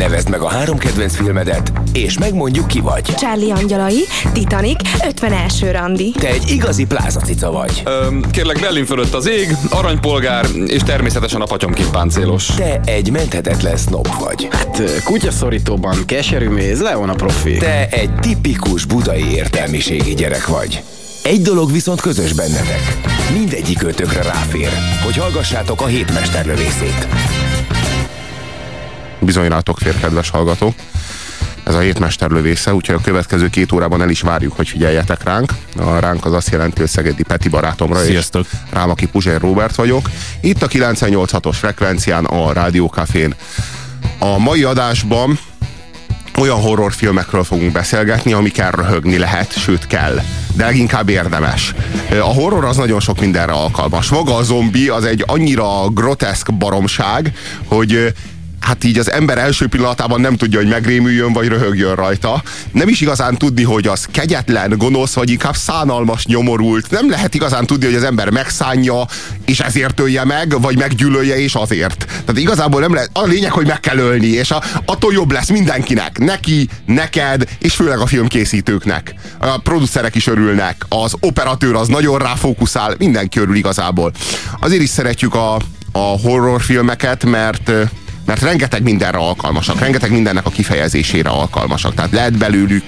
Nevezd meg a három kedvenc filmedet, és megmondjuk ki vagy. Charlie Angyalai, Titanic, 51. randi. Te egy igazi plázacica vagy. Öm, kérlek, Berlin fölött az ég, aranypolgár, és természetesen a patyomkin páncélos. Te egy menthetetlen snob vagy. Hát kutyaszorítóban keserű méz, Leon a profi. Te egy tipikus budai értelmiségi gyerek vagy. Egy dolog viszont közös bennetek. Mindegyik ötökre ráfér, hogy hallgassátok a hétmesterlövészét. Bizony rátok fér, kedves hallgatók. Ez a hétmester lövésze, úgyhogy a következő két órában el is várjuk, hogy figyeljetek ránk. A ránk az azt jelenti, hogy Szegedi Peti barátomra, Sziasztok. és rám, aki Puzsér Robert vagyok. Itt a 98.6-os frekvencián, a Rádiókafén. A mai adásban olyan horrorfilmekről fogunk beszélgetni, amikkel röhögni lehet, sőt kell. De leginkább érdemes. A horror az nagyon sok mindenre alkalmas. Maga a zombi az egy annyira groteszk baromság, hogy hát így az ember első pillanatában nem tudja, hogy megrémüljön, vagy röhögjön rajta. Nem is igazán tudni, hogy az kegyetlen, gonosz, vagy inkább szánalmas, nyomorult. Nem lehet igazán tudni, hogy az ember megszánja, és ezért ölje meg, vagy meggyűlölje, és azért. Tehát igazából nem lehet. A lényeg, hogy meg kell ölni, és a, attól jobb lesz mindenkinek. Neki, neked, és főleg a filmkészítőknek. A producerek is örülnek, az operatőr az nagyon ráfókuszál, mindenki örül igazából. Azért is szeretjük a, a horrorfilmeket, mert mert rengeteg mindenre alkalmasak, rengeteg mindennek a kifejezésére alkalmasak. Tehát lehet belőlük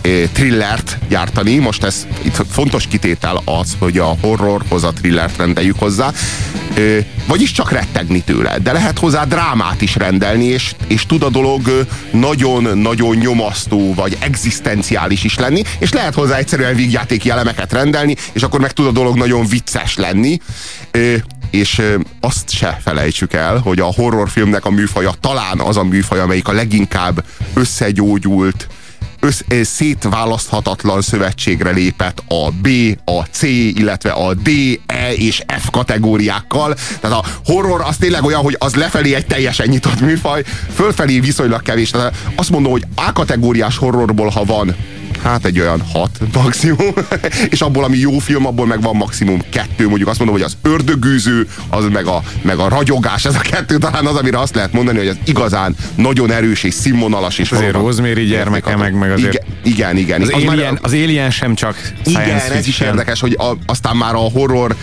eh, thrillert gyártani, most ez itt fontos kitétel az, hogy a horrorhoz a thrillert rendeljük hozzá, eh, vagyis csak rettegni tőle, de lehet hozzá drámát is rendelni, és, és tud a dolog eh, nagyon-nagyon nyomasztó, vagy egzisztenciális is lenni, és lehet hozzá egyszerűen vígjátéki elemeket rendelni, és akkor meg tud a dolog nagyon vicces lenni. És azt se felejtsük el, hogy a horrorfilmnek a műfaja talán az a műfaj, amelyik a leginkább összegyógyult, össz, szétválaszthatatlan szövetségre lépett a B, a C, illetve a D, E és F kategóriákkal. Tehát a horror az tényleg olyan, hogy az lefelé egy teljesen nyitott műfaj, fölfelé viszonylag kevés. Tehát azt mondom, hogy A kategóriás horrorból, ha van hát egy olyan hat maximum, és abból, ami jó film, abból meg van maximum kettő, mondjuk azt mondom, hogy az ördögűző, az meg a, meg a ragyogás, ez a kettő talán az, amire azt lehet mondani, hogy az igazán nagyon erős és színvonalas. És Azért valóban- Rosemary gyermeke, meg, meg azért... Igen, igen. igen. Az, Az már- alien, az Alien sem csak igen, ez is fiction. érdekes, hogy a, aztán már a horror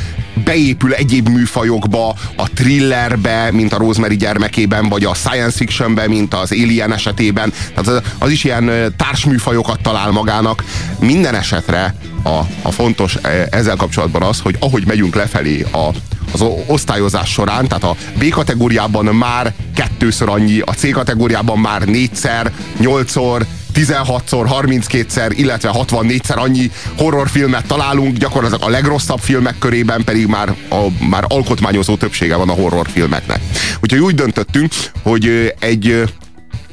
beépül egyéb műfajokba, a thrillerbe, mint a Rosemary gyermekében, vagy a science fictionbe, mint az Alien esetében. Tehát az, az is ilyen társműfajokat talál magának. Minden esetre a, a fontos e, ezzel kapcsolatban az, hogy ahogy megyünk lefelé a, az osztályozás során, tehát a B kategóriában már kettőször annyi, a C kategóriában már négyszer, nyolcszor, 16-szor, 32-szer, illetve 64-szer annyi horrorfilmet találunk, gyakorlatilag a legrosszabb filmek körében pedig már, a, már alkotmányozó többsége van a horrorfilmeknek. Úgyhogy úgy döntöttünk, hogy egy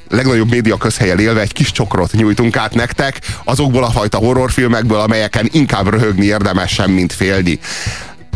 legnagyobb média közhelyen élve egy kis csokrot nyújtunk át nektek, azokból a fajta horrorfilmekből, amelyeken inkább röhögni érdemes sem, mint félni.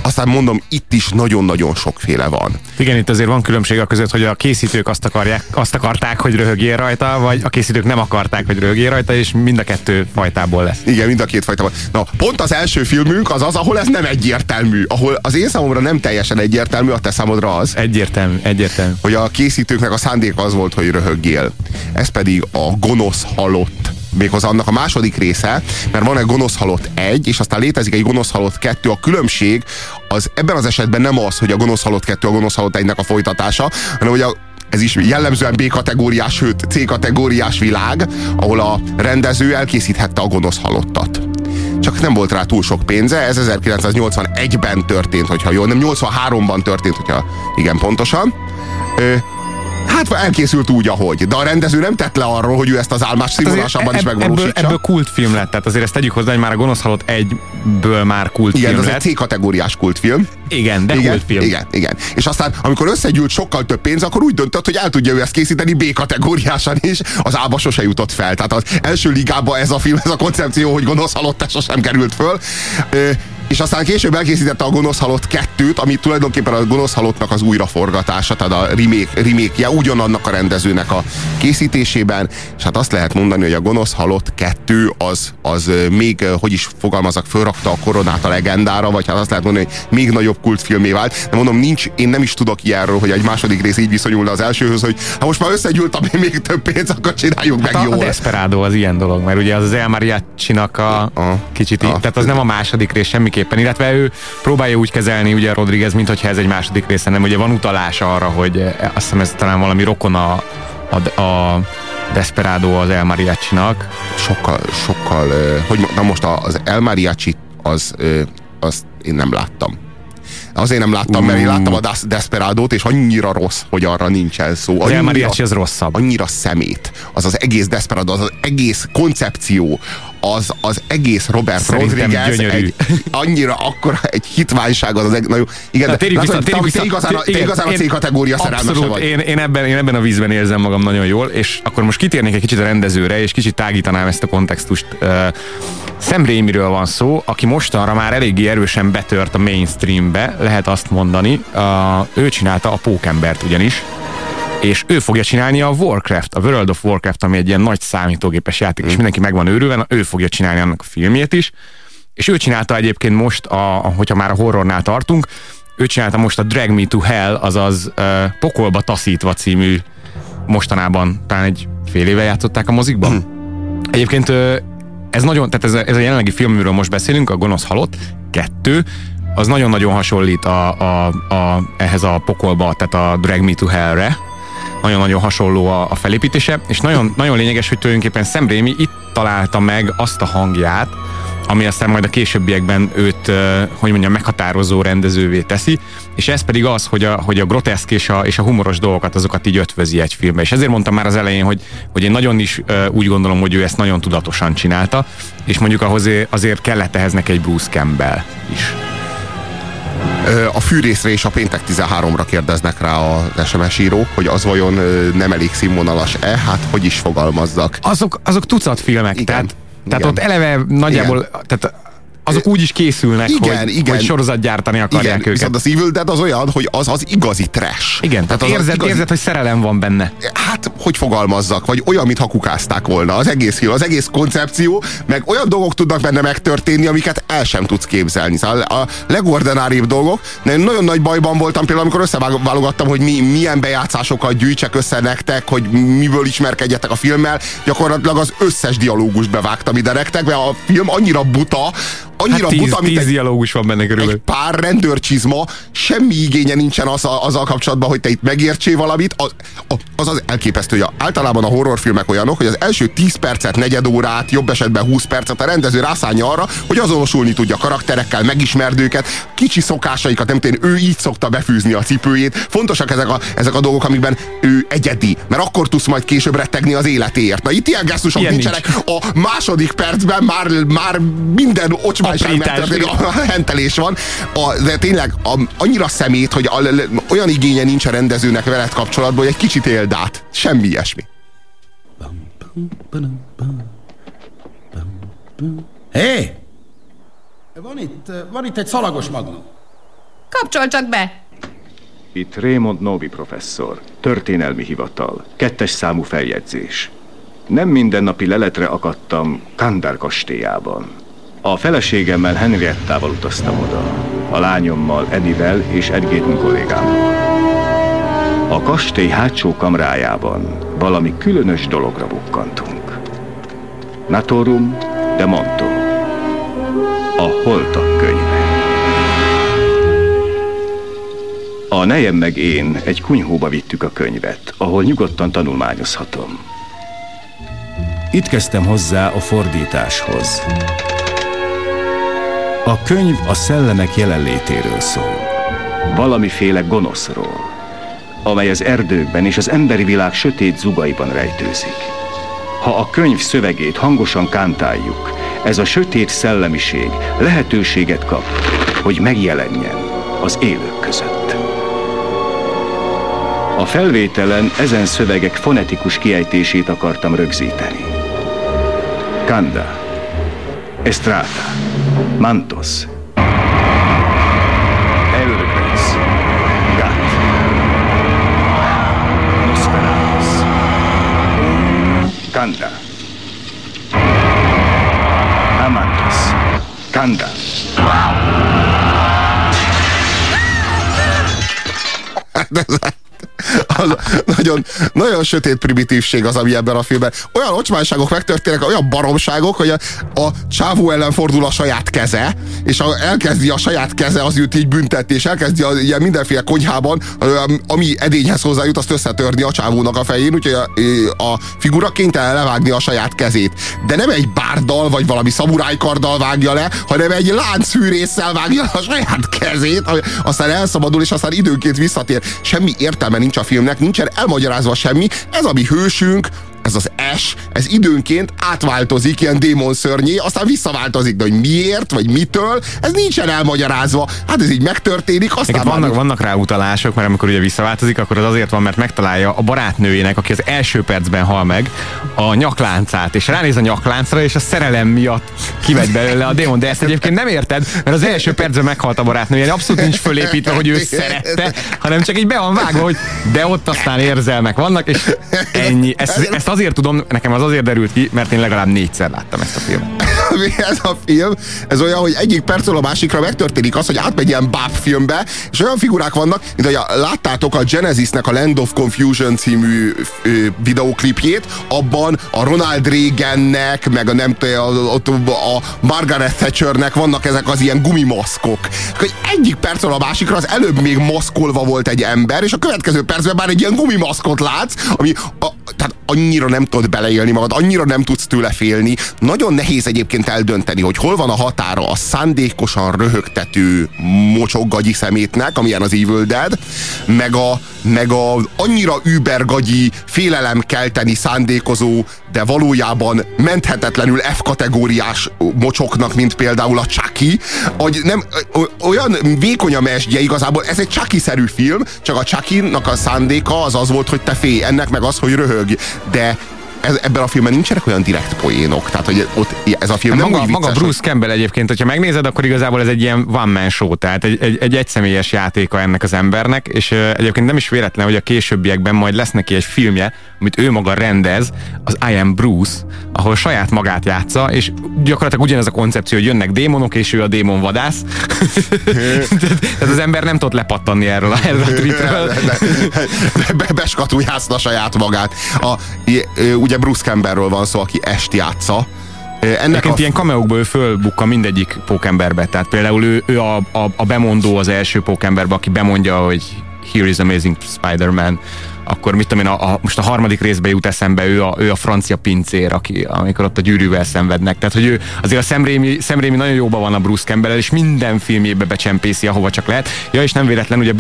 Aztán mondom, itt is nagyon-nagyon sokféle van. Igen, itt azért van különbség a között, hogy a készítők azt, akarják, azt akarták, hogy röhögjél rajta, vagy a készítők nem akarták, hogy röhögjél rajta, és mind a kettő fajtából lesz. Igen, mind a két fajta van. Na, pont az első filmünk az az, ahol ez nem egyértelmű. Ahol az én számomra nem teljesen egyértelmű, a te számodra az, Egyértelmű, egyértelmű. hogy a készítőknek a szándéka az volt, hogy röhögjél. Ez pedig a gonosz halott méghozzá annak a második része, mert van egy gonosz halott egy, és aztán létezik egy gonosz halott kettő. A különbség az ebben az esetben nem az, hogy a gonosz halott kettő a gonosz halott egynek a folytatása, hanem hogy a ez is jellemzően B kategóriás, sőt C kategóriás világ, ahol a rendező elkészíthette a gonosz halottat. Csak nem volt rá túl sok pénze, ez 1981-ben történt, hogyha jól, nem 83-ban történt, hogyha igen pontosan. Hát elkészült úgy, ahogy. De a rendező nem tett le arról, hogy ő ezt az álmás színvonalásában is ebb- ebből, megvalósítsa. ebből kultfilm lett, tehát azért ezt tegyük hozzá, hogy már a gonosz halott egyből már kultfilm igen, lett. egy C-kategóriás kultfilm. Igen, de Igen, kultfilm. igen, igen. És aztán, amikor összegyűlt sokkal több pénz, akkor úgy döntött, hogy el tudja ő ezt készíteni B kategóriásan is. Az A-ba sose jutott fel. Tehát az első ligába ez a film, ez a koncepció, hogy gonosz halott sosem került föl. És aztán később elkészítette a Gonosz Halott 2-t, ami tulajdonképpen a Gonosz Halottnak az újraforgatása, tehát a remake, remake ugyanannak a rendezőnek a készítésében, és hát azt lehet mondani, hogy a Gonosz Halott 2 az, az még, hogy is fogalmazok, fölrakta a koronát a legendára, vagy hát azt lehet mondani, hogy még nagyobb kultfilmé vált. De mondom, nincs, én nem is tudok ilyenről, hogy egy második rész így viszonyulna az elsőhöz, hogy ha most már összegyűlt, még több pénz, akkor csináljuk meg Hát a, jól. a Desperado az ilyen dolog, mert ugye az az El Mariachi-nak a, A- kicsit, a- így, tehát az nem a második rész semmiképpen, illetve ő próbálja úgy kezelni ugye Rodriguez, mint hogyha ez egy második része, nem ugye van utalás arra, hogy eh, azt hiszem ez talán valami rokon a, a, a Desperado az El Mariachi-nak. sokkal, sokkal, ö, hogy mo- na most az El Mariachi az, ö, azt én nem láttam. Azért nem láttam, mert én láttam a Des- Desperadót, és annyira rossz, hogy arra nincsen szó. Az El Annyira, Mariachi az rosszabb. annyira szemét. Az az egész Desperado, az az egész koncepció, az, az egész Robert Szerintem Rodriguez gyönyörű. egy, annyira akkor egy hitványság az az jó, igen, Na, de térjünk látod, vissza, te, vissza. igazán, a- te igazán a C-kategória szerelmese vagy. én, én, ebben, én ebben a vízben érzem magam nagyon jól, és akkor most kitérnék egy kicsit a rendezőre, és kicsit tágítanám ezt a kontextust. Sam Raimiről van szó, aki mostanra már eléggé erősen betört a mainstreambe, lehet azt mondani. Ő csinálta a Pókembert ugyanis, és ő fogja csinálni a Warcraft, a World of Warcraft, ami egy ilyen nagy számítógépes játék, és mindenki meg van őrülve, ő fogja csinálni annak a filmjét is. És ő csinálta egyébként most, a, a- hogyha már a horrornál tartunk, ő csinálta most a Drag Me to Hell, azaz uh, Pokolba taszítva című mostanában talán egy fél éve játszották a mozikban. Egyébként ö, ez nagyon, tehát ez a, ez a jelenlegi film, amiről most beszélünk, a Gonosz Halott, kettő, az nagyon-nagyon hasonlít a, a, a, ehhez a pokolba, tehát a Drag Me to Hell-re. Nagyon-nagyon hasonló a, a felépítése, és nagyon, nagyon lényeges, hogy tulajdonképpen Sam Raimi itt találta meg azt a hangját, ami aztán majd a későbbiekben őt, hogy mondjam, meghatározó rendezővé teszi, és ez pedig az, hogy a, hogy a groteszk és a, és a humoros dolgokat, azokat így ötvözi egy filmbe. És ezért mondtam már az elején, hogy, hogy én nagyon is úgy gondolom, hogy ő ezt nagyon tudatosan csinálta, és mondjuk ahhoz azért kellett ehhez neki egy Bruce Campbell is. A fűrészre és a péntek 13-ra kérdeznek rá az SMS írók, hogy az vajon nem elég színvonalas-e? Hát hogy is fogalmazzak? Azok, azok tucat filmek, Igen. tehát, tehát Igen. ott eleve nagyjából, tehát azok úgy is készülnek, Igen, hogy, igen. hogy sorozatgyártani akarják Igen, őket. viszont az Evil Dead az olyan, hogy az az igazi trash. Igen, tehát, az tehát az érzed, igazi- érzed, hogy szerelem van benne. Hát, hogy fogalmazzak, vagy olyan, mintha kukázták volna. Az egész film, az egész koncepció, meg olyan dolgok tudnak benne megtörténni, amiket el sem tudsz képzelni. Szóval a legordináribb dolgok, de én nagyon nagy bajban voltam például, amikor összeválogattam, hogy mi, milyen bejátszásokat gyűjtsek össze nektek, hogy miből ismerkedjetek a filmmel. Gyakorlatilag az összes dialógust bevágtam ide nektek, mert a film annyira buta, annyira Hát tíz, buta, mint tíz egy dialógus van benne körülbelül. egy pár rendőrcsizma, semmi igénye nincsen az, azzal kapcsolatban, hogy te itt megértsél valamit. Az az, az elképesztő, hogy általában a horrorfilmek olyanok, hogy az első 10 percet, negyed órát, jobb esetben 20 percet a rendező rászánja arra, hogy azonosulni tudja karakterekkel, megismerd őket, kicsi szokásaikat, nem tudom, ő így szokta befűzni a cipőjét. Fontosak ezek a, ezek a dolgok, amikben ő egyedi, mert akkor tudsz majd később rettegni az életéért. Na itt ilyen gesztusok Ilyen nincsenek. A második percben már, már minden ocsmányság Aprítás, megtörténik, a hentelés van, a, de tényleg a, annyira szemét, hogy a, olyan igénye nincs a rendezőnek veled kapcsolatban, hogy egy kicsit éld át. Semmi ilyesmi. Hé! Van itt, van itt egy szalagos magnum. Kapcsol csak be! Itt Raymond Novi professzor, történelmi hivatal, kettes számú feljegyzés. Nem mindennapi leletre akadtam Kandár kastélyában. A feleségemmel Henriettával utaztam oda, a lányommal Edivel és egy-két kollégámmal. A kastély hátsó kamrájában valami különös dologra bukkantunk. Natorum de Monto. A holtak könyve. A nejem meg én egy kunyhóba vittük a könyvet, ahol nyugodtan tanulmányozhatom. Itt kezdtem hozzá a fordításhoz. A könyv a szellemek jelenlétéről szól. Valamiféle gonoszról, amely az erdőkben és az emberi világ sötét zugaiban rejtőzik. Ha a könyv szövegét hangosan kántáljuk, ez a sötét szellemiség lehetőséget kap, hogy megjelenjen az élők között. A felvételen ezen szövegek fonetikus kiejtését akartam rögzíteni. Kanda, Estrata, mantos, eldergrace, gat, nosferatus, kanda, amantus, kanda. az nagyon, nagyon sötét primitívség az, ami ebben a filmben. Olyan ocsmányságok megtörténnek, olyan baromságok, hogy a, a csávó ellen fordul a saját keze, és a, elkezdi a saját keze az őt így büntetni, és elkezdi a, ilyen mindenféle konyhában, ami edényhez hozzájut, azt összetörni a csávónak a fején, úgyhogy a, a figura kénytelen levágni a saját kezét. De nem egy bárdal, vagy valami szamurájkarddal vágja le, hanem egy láncfűrésszel vágja a saját kezét, aztán elszabadul, és aztán időnként visszatér. Semmi értelme nincs a filmnek, nincsen elmagyarázva semmi. Ez a mi hősünk, ez az S, ez időnként átváltozik ilyen démon szörnyé, aztán visszaváltozik, de hogy miért, vagy mitől, ez nincsen elmagyarázva. Hát ez így megtörténik, aztán vannak, már... vannak rá utalások, mert amikor ugye visszaváltozik, akkor az azért van, mert megtalálja a barátnőjének, aki az első percben hal meg, a nyakláncát, és ránéz a nyakláncra, és a szerelem miatt kimegy belőle a démon. De ezt egyébként nem érted, mert az első percben meghalt a barátnője, abszolút nincs fölépítve, hogy ő szerette, hanem csak így be van vágva, hogy de ott aztán érzelmek vannak, és ennyi. Ezt, ezt azért tudom, nekem az azért derült ki, mert én legalább négyszer láttam ezt a filmet. Ez a film, ez olyan, hogy egyik percről a másikra megtörténik az, hogy átmegy ilyen báb filmbe, és olyan figurák vannak, mint hogy láttátok a Genesisnek a Land of Confusion című ö, videóklipjét, abban a Ronald Reagannek, meg a nem a, a Margaret Thatchernek vannak ezek az ilyen gumimaszkok. Hogy egyik percről a másikra az előbb még maszkolva volt egy ember, és a következő percben már egy ilyen gumimaszkot látsz, ami a, tehát annyira nem tudod beleélni magad, annyira nem tudsz tőle félni. Nagyon nehéz egyébként eldönteni, hogy hol van a határa a szándékosan röhögtető mocsok szemétnek, amilyen az Evil Dead, meg a, meg a annyira übergagyi, félelem-kelteni szándékozó, de valójában menthetetlenül F-kategóriás mocsoknak, mint például a Chucky, hogy nem, olyan vékony a mesdje igazából, ez egy Chucky-szerű film, csak a Chucky-nak a szándéka az az volt, hogy te félj, ennek meg az, hogy röhög, de ez, ebben a filmben nincsenek olyan direkt poénok, tehát hogy ott ez a film nem maga, maga Bruce Campbell egyébként, hogyha megnézed, akkor igazából ez egy ilyen one man show, tehát egy, egy, egy egyszemélyes játéka ennek az embernek, és egyébként nem is véletlen, hogy a későbbiekben majd lesz neki egy filmje, amit ő maga rendez, az I Am Bruce, ahol saját magát játsza, és gyakorlatilag ugyanez a koncepció, hogy jönnek démonok, és ő a démon vadász. Tehát az ember nem tud lepattanni erről a, erről a tripről. Beskatujázta saját magát. A, ugye Bruce Campbellről van szó, aki est játsza, ennek a... ilyen kameókból ő fölbukka mindegyik pókemberbe. Tehát például ő, ő a, a, a bemondó az első pókemberbe, aki bemondja, hogy Here is Amazing Spider-Man akkor mit tudom én, a, a, most a harmadik részbe jut eszembe ő a, ő a francia pincér, aki, amikor ott a gyűrűvel szenvednek. Tehát, hogy ő azért a Szemrémi, Szemrémi nagyon jóban van a Bruce campbell és minden filmjébe becsempészi, ahova csak lehet. Ja, és nem véletlen, ugye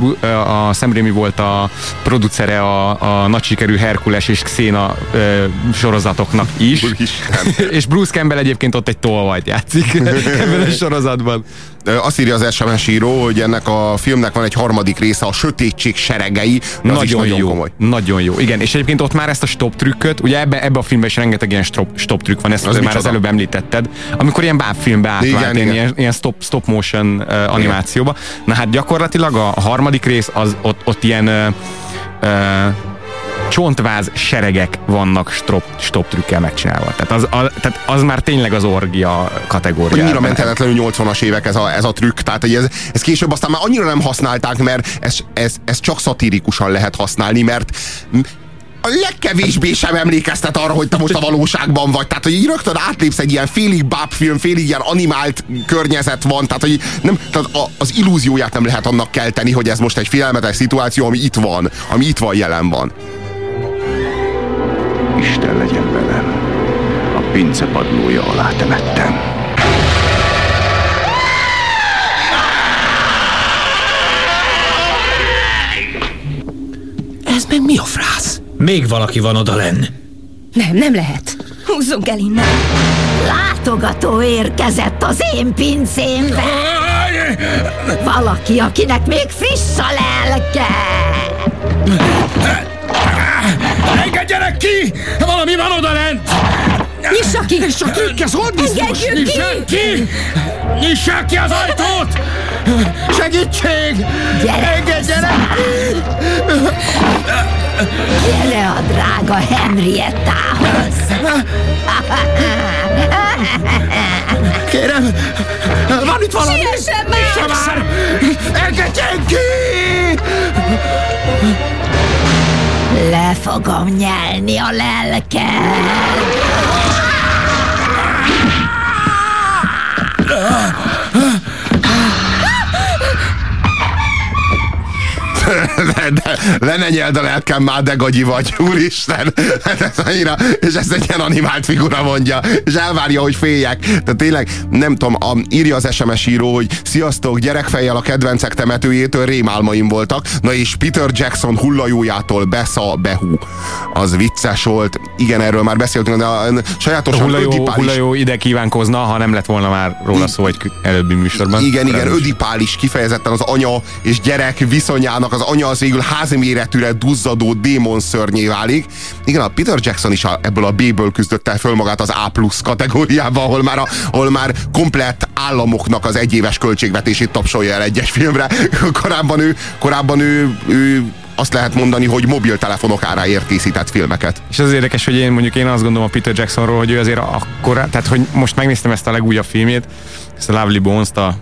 a Szemrémi volt a producere a, a nagy sikerű Herkules és Xena ö, sorozatoknak is. és Bruce Campbell egyébként ott egy tolvajt játszik ebben a sorozatban. Azt írja az SMS író, hogy ennek a filmnek van egy harmadik része, a sötétség seregei. Nagyon, nagyon jó. Komoly. Nagyon jó. Igen, és egyébként ott már ezt a stop trükköt, ugye ebbe, ebbe a filmben is rengeteg ilyen stop, stop trükk van, ezt az már az előbb említetted, amikor ilyen bábfilmbe átvált, ilyen, igen. ilyen stop, stop motion uh, animációba. Na hát gyakorlatilag a, a harmadik rész az ott, ott ilyen uh, uh, csontváz seregek vannak stop, stop trükkel megcsinálva. Tehát az, a, tehát az már tényleg az orgia kategória. Annyira menthetetlenül 80-as évek ez a, ez a trükk, tehát ez, ez később aztán már annyira nem használták, mert ez, ez, ez csak szatirikusan lehet használni, mert a legkevésbé sem emlékeztet arra, hogy te most a valóságban vagy. Tehát, hogy így rögtön átlépsz egy ilyen félig bábfilm, félig ilyen animált környezet van. Tehát, hogy nem, tehát a, az illúzióját nem lehet annak kelteni, hogy ez most egy félelmetes szituáció, ami itt van, ami itt van, jelen van. Isten legyen velem. A pince padlója alá temettem. Ez meg mi a frász? Még valaki van oda lenn. Nem, nem lehet. Húzzunk el innen. Látogató érkezett az én pincémbe. Valaki, akinek még friss a lelke. Engedjenek ki! Valami van oda lent! Nyissa ki! Nyissa ki, ez hol biztos? Ki! Nyissa ki! Nyissa ki az ajtót! Segítség! Gyere! Engedjenek ki! Gyere a drága Henriettához! Kérem, van itt valami? Siessen már! Engedjen ki! Le fogom nyelni a lelked! le ne nyeld a lelkem már, de gagyi vagy, úristen. Hát ez annyira, és ezt egy ilyen animált figura mondja, és elvárja, hogy féljek. Tehát tényleg, nem tudom, a, írja az SMS író, hogy sziasztok, gyerekfejjel a kedvencek temetőjétől rémálmaim voltak, na és Peter Jackson hullajójától besza behú. Az vicces volt. Igen, erről már beszéltünk, de a, sajátosan hullajó, ödipális- hullajó ide kívánkozna, ha nem lett volna már róla szó egy előbbi műsorban. Igen, igen, Korábbi ödipál is kifejezetten az anya és gyerek viszonyának, az anya az végül házméretűre duzzadó démon szörnyé válik. Igen, a Peter Jackson is a, ebből a B-ből küzdött el föl magát az A plusz kategóriába, ahol már, a, ahol már komplett államoknak az egyéves költségvetését tapsolja el egyes filmre. Korábban ő, korábban ő, ő azt lehet mondani, hogy mobiltelefonok áráért készített filmeket. És az érdekes, hogy én mondjuk én azt gondolom a Peter Jacksonról, hogy ő azért akkor, tehát hogy most megnéztem ezt a legújabb filmét, ezt a Lovely Bones-t, a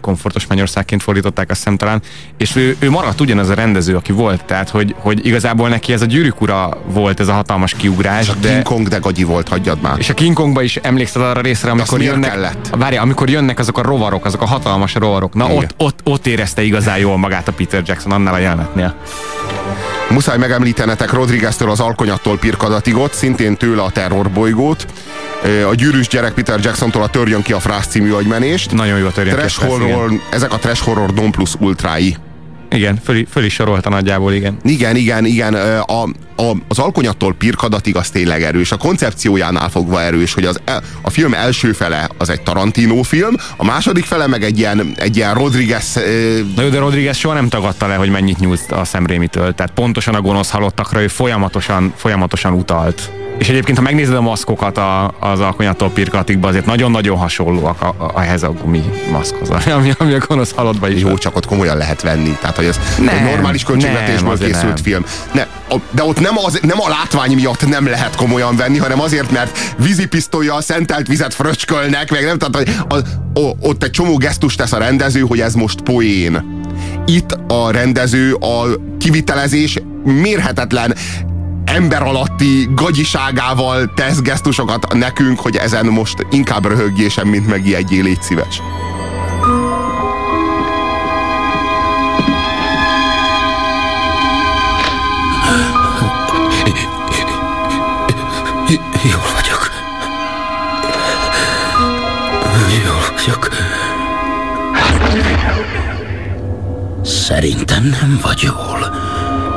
komfortos mennyországként fordították, azt hiszem talán, és ő, ő maradt ugyanaz a rendező, aki volt, tehát hogy, hogy igazából neki ez a gyűrűk ura volt, ez a hatalmas kiugrás, És a de... King Kong de gagyi volt, hagyjad már. És a King Kongba is emlékszel arra részre, amikor jönnek, kellett? várja, amikor jönnek azok a rovarok, azok a hatalmas rovarok, na Igen. ott, ott, ott érezte igazán jól magát a Peter Jackson annál a jelenetnél. Muszáj megemlítenetek Rodriguez-től az Alkonyattól Pirkadatigot, szintén tőle a terrorbolygót, a gyűrűs gyerek Peter Jacksontól a Törjön ki a frász című agymenést. Nagyon jó a törjön képes, igen. horror, ezek a trash horror non plus ultrái. Igen, föl, föl is sorolta nagyjából, igen. Igen, igen, igen. A, a, az alkonyattól pirkadatig az tényleg erős. A koncepciójánál fogva erős, hogy az, el- a film első fele az egy Tarantino film, a második fele meg egy ilyen, egy ilyen Rodriguez Na jó, de Rodriguez soha nem tagadta le, hogy mennyit nyújt a Szemrémitől. Tehát pontosan a gonosz halottakra ő folyamatosan, folyamatosan utalt. És egyébként, ha megnézed a maszkokat a, az alkonyattól pirkatikba, azért nagyon-nagyon hasonlóak a, a, ehhez a gumi maszkhoz, ami, ami a gonosz halottban is jó, csak ott komolyan lehet venni. Tehát, hogy ez Nem, egy normális költségvetésből készült nem. film. Ne, a, de ott nem, az, nem a látvány miatt nem lehet komolyan venni, hanem azért, mert vízipisztolya, szentelt vizet fröcskölnek, meg nem, tehát hogy az, o, ott egy csomó gesztus tesz a rendező, hogy ez most poén. Itt a rendező a kivitelezés mérhetetlen ember alatti gagyiságával tesz gesztusokat nekünk, hogy ezen most inkább röhögjésem, mint megijedjél, légy szíves. Jól vagyok. Jól vagyok. Szerintem nem vagy jól.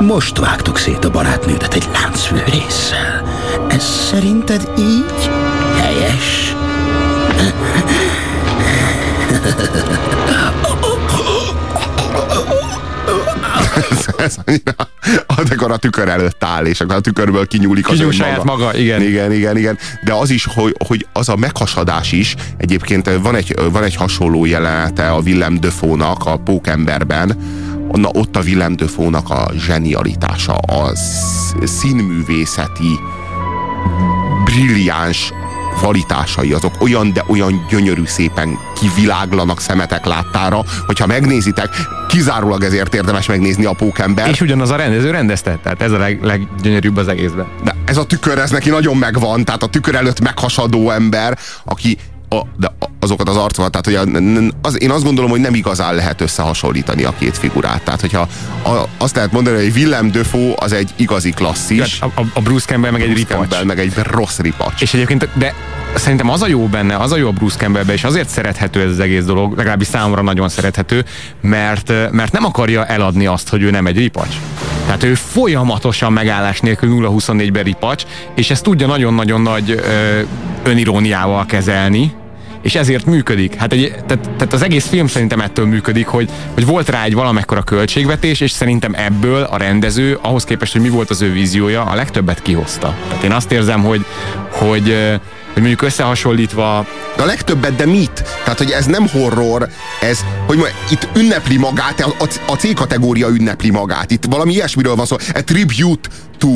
Most vágtuk szét a barátnődet egy láncfűrésszel. Ez szerinted így helyes? ez annyira, amikor a tükör előtt áll, és akkor a tükörből kinyúlik az Kinyúl önmaga. saját maga, igen. Igen, igen, igen. De az is, hogy, hogy az a meghasadás is, egyébként van egy, van egy hasonló jelenete a Willem Dafoe-nak a Pókemberben, Na, ott a Willem Dafoe-nak a zsenialitása, a sz- színművészeti brilliáns kvalitásai azok olyan, de olyan gyönyörű szépen kiviláglanak szemetek láttára, hogyha megnézitek, kizárólag ezért érdemes megnézni a Pókember. És ugyanaz a rendező rendezte, tehát ez a leg, leggyönyörűbb az egészben. De ez a tükör, ez neki nagyon megvan, tehát a tükör előtt meghasadó ember, aki a, de azokat az arcokat, tehát hogy az, én azt gondolom, hogy nem igazán lehet összehasonlítani a két figurát. Tehát, hogyha a, azt lehet mondani, hogy Willem Dafoe az egy igazi klasszis, A, a, a Bruce Campbell meg egy Bruce ripacs. Campbell meg egy rossz ripacs. És egyébként, de szerintem az a jó benne, az a jó a Bruce Campbellbe, és azért szerethető ez az egész dolog, legalábbis számomra nagyon szerethető, mert, mert nem akarja eladni azt, hogy ő nem egy ripacs. Tehát ő folyamatosan megállás nélkül 0-24-ben ripacs, és ezt tudja nagyon-nagyon nagy ö, öniróniával kezelni, és ezért működik. Hát egy, tehát, tehát az egész film szerintem ettől működik, hogy, hogy volt rá egy valamekkora költségvetés, és szerintem ebből a rendező, ahhoz képest, hogy mi volt az ő víziója, a legtöbbet kihozta. Tehát én azt érzem, hogy, hogy, hogy mondjuk összehasonlítva a legtöbbet, de mit? Tehát, hogy ez nem horror, ez, hogy mondjam, itt ünnepli magát, a, a, a C-kategória ünnepli magát. Itt valami ilyesmiről van szó. A tribute to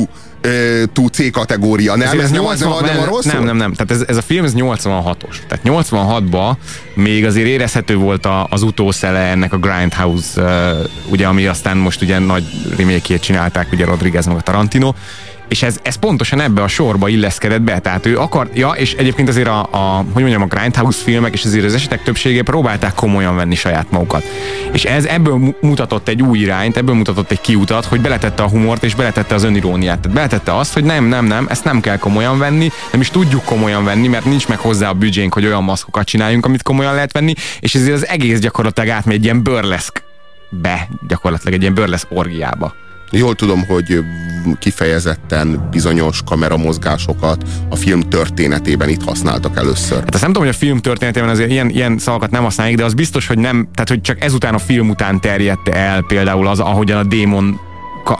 C kategória. Nem, ez, ez nem, 80, nem, nem, nem, nem, nem, nem, nem. Tehát ez, ez a film ez 86-os. Tehát 86-ban még azért érezhető volt a, az utószele ennek a Grindhouse, uh, ugye, ami aztán most ugye nagy remake csinálták, ugye Rodriguez meg a Tarantino, és ez, ez pontosan ebbe a sorba illeszkedett be, tehát ő akar, ja, és egyébként azért a, a hogy mondjam, a Grindhouse filmek, és azért az esetek többsége próbálták komolyan venni saját magukat. És ez ebből mutatott egy új irányt, ebből mutatott egy kiutat, hogy beletette a humort, és beletette az öniróniát. Tehát beletette azt, hogy nem, nem, nem, ezt nem kell komolyan venni, nem is tudjuk komolyan venni, mert nincs meg hozzá a büdzsénk, hogy olyan maszkokat csináljunk, amit komolyan lehet venni, és ezért az egész gyakorlatilag átmegy egy ilyen burleszk be, gyakorlatilag egy ilyen burleszk orgiába. Jól tudom, hogy kifejezetten bizonyos kameramozgásokat a film történetében itt használtak először. Hát azt nem tudom, hogy a film történetében azért ilyen, ilyen szavakat nem használják, de az biztos, hogy nem, tehát hogy csak ezután a film után terjedt el például az, ahogyan a démon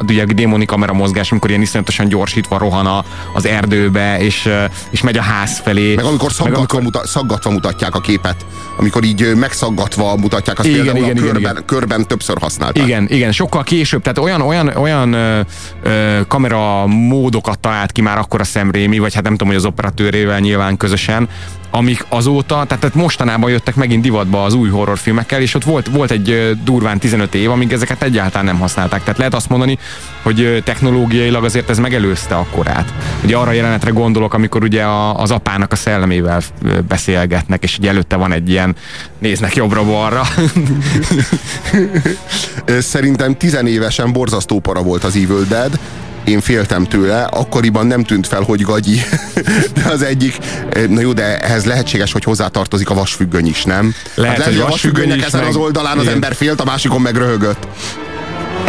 ugye démoni kamera mozgás, amikor ilyen iszonyatosan gyorsítva rohan a, az erdőbe, és, és megy a ház felé. Meg amikor szaggatva, meg amikor... Muta, szaggatva mutatják a képet, amikor így megszaggatva mutatják, azt igen, például igen, a igen, körben, igen. körben többször használták. Igen, igen, sokkal később, tehát olyan, olyan, olyan ö, ö, kamera módokat talált ki már akkor a szemrémi, vagy hát nem tudom, hogy az operatőrével nyilván közösen, amik azóta, tehát mostanában jöttek megint divatba az új horrorfilmekkel, és ott volt, volt egy durván 15 év, amíg ezeket egyáltalán nem használták. Tehát lehet azt mondani, hogy technológiailag azért ez megelőzte a korát. Ugye arra jelenetre gondolok, amikor ugye a, az apának a szellemével beszélgetnek, és ugye előtte van egy ilyen néznek jobbra-balra. Szerintem tizenévesen borzasztó para volt az Evil Dead, én féltem tőle, akkoriban nem tűnt fel, hogy gagyi, de az egyik, na jó, de ehhez lehetséges, hogy hozzátartozik a vasfüggöny is, nem? Lehet, hát hogy a vasfüggöny ezen meg... az oldalán az ember félt, a másikon meg röhögött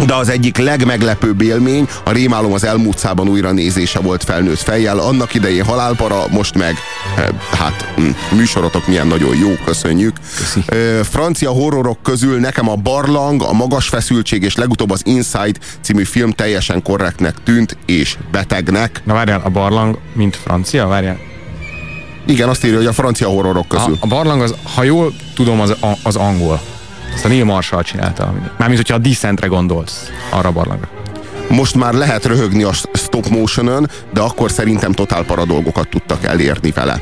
de az egyik legmeglepőbb élmény a Rémálom az elmúlt szában újra nézése volt felnőtt fejjel. Annak idején halálpara, most meg eh, hát hm, műsorotok milyen nagyon jó, köszönjük. Köszi. Francia horrorok közül nekem a Barlang, a Magas Feszültség és legutóbb az Inside című film teljesen korrektnek tűnt és betegnek. Na várjál, a Barlang, mint francia, várjál. Igen, azt írja, hogy a francia horrorok közül. A, a Barlang, az, ha jól tudom, az, az angol. Ezt a Neil Marshall csinálta. Mármint, hogyha a Descentre gondolsz, arra a barlangra. Most már lehet röhögni a stop motion de akkor szerintem totál paradolgokat tudtak elérni vele.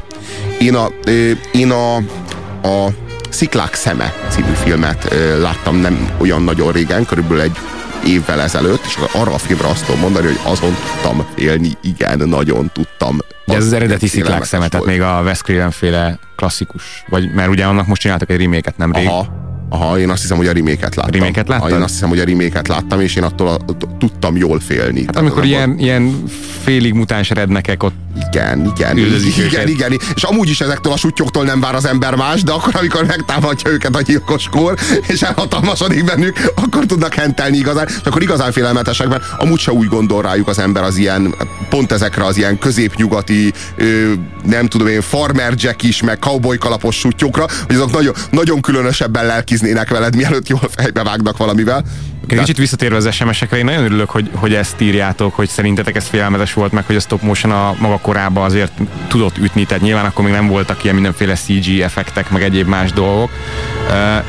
Én a, én a, a Sziklák szeme című filmet láttam nem olyan nagyon régen, körülbelül egy évvel ezelőtt, és arra a filmre azt tudom mondani, hogy azon tudtam félni, igen, nagyon tudtam. De ez az eredeti sziklák szeme, tehát még a Wes Craven féle klasszikus, vagy mert ugye annak most csináltak egy reméket nemrég. Aha, Aha, én azt hiszem, hogy a reméket láttam. Reméket láttad? Én azt hiszem, hogy a reméket láttam, és én attól a, tudtam jól félni. Hát amikor ilyen, ilyen félig mutáns rednekek ott igen, igen, igen, igen, igen, és amúgy is ezektől a suttyoktól nem vár az ember más, de akkor, amikor megtámadja őket a gyilkoskor, és elhatalmasodik bennük, akkor tudnak hentelni igazán, és akkor igazán félelmetesek, mert amúgy se úgy gondol rájuk az ember az ilyen, pont ezekre az ilyen középnyugati, nem tudom én, farmer jack is, meg cowboy kalapos sutyokra, hogy azok nagyon, nagyon különösebben lelkiznének veled, mielőtt jól fejbe vágnak valamivel. Én kicsit visszatérve az SMS-ekre, én nagyon örülök, hogy, hogy ezt írjátok, hogy szerintetek ez félelmetes volt, meg hogy a stop motion a maga korában azért tudott ütni, tehát nyilván akkor még nem voltak ilyen mindenféle CG effektek, meg egyéb más dolgok.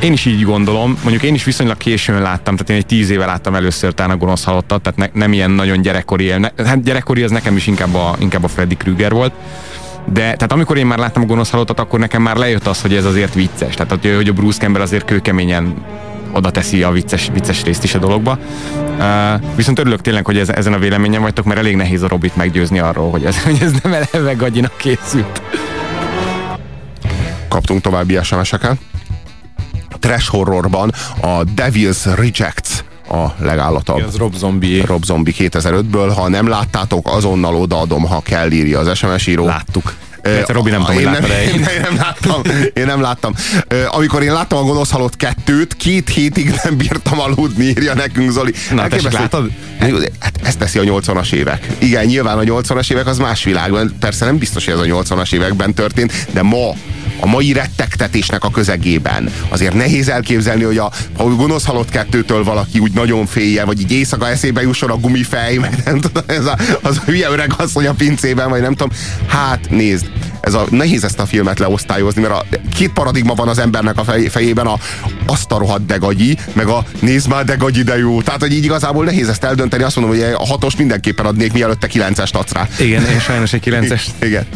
Én is így gondolom, mondjuk én is viszonylag későn láttam, tehát én egy tíz éve láttam először talán a gonosz halottat, tehát ne, nem ilyen nagyon gyerekkori, ne, hát gyerekkori az nekem is inkább a, inkább a Freddy Krueger volt. De tehát amikor én már láttam a gonosz halottat, akkor nekem már lejött az, hogy ez azért vicces. Tehát hogy a Bruce Campbell azért kőkeményen oda teszi a vicces, vicces részt is a dologba. Uh, viszont örülök tényleg, hogy ez, ezen a véleményen vagytok, mert elég nehéz a Robit meggyőzni arról, hogy ez, hogy ez nem eleve gagyinak készült. Kaptunk további SMS-eket. Trash horrorban a Devil's Rejects a legállatabb. Az Rob Zombie. Rob Zombie 2005-ből. Ha nem láttátok, azonnal odaadom, ha kell, írja az SMS író. Láttuk. Persze, Robi nem tudom, én nem, én, én, nem láttam. Én nem láttam. Amikor én láttam a Gonosz Halott kettőt, két hétig nem bírtam aludni, írja nekünk Zoli. Na, te látod? Hát ezt teszi a 80-as évek. Igen, nyilván a 80-as évek az más világ. Persze nem biztos, hogy ez a 80-as években történt, de ma a mai rettegtetésnek a közegében. Azért nehéz elképzelni, hogy a, ha a gonosz halott kettőtől valaki úgy nagyon félje, vagy így éjszaka eszébe jusson a gumifej, meg nem tudom, ez a, az a hülye öreg asszony a pincében, vagy nem tudom. Hát nézd, ez a, nehéz ezt a filmet leosztályozni, mert a, két paradigma van az embernek a fej, fejében, a, azt a rohadt degagyi, meg a nézd már degagyi, de jó. Tehát, hogy így igazából nehéz ezt eldönteni, azt mondom, hogy a hatos mindenképpen adnék, mielőtt te kilencest adsz rá. Igen, én sajnos egy kilences. Igen.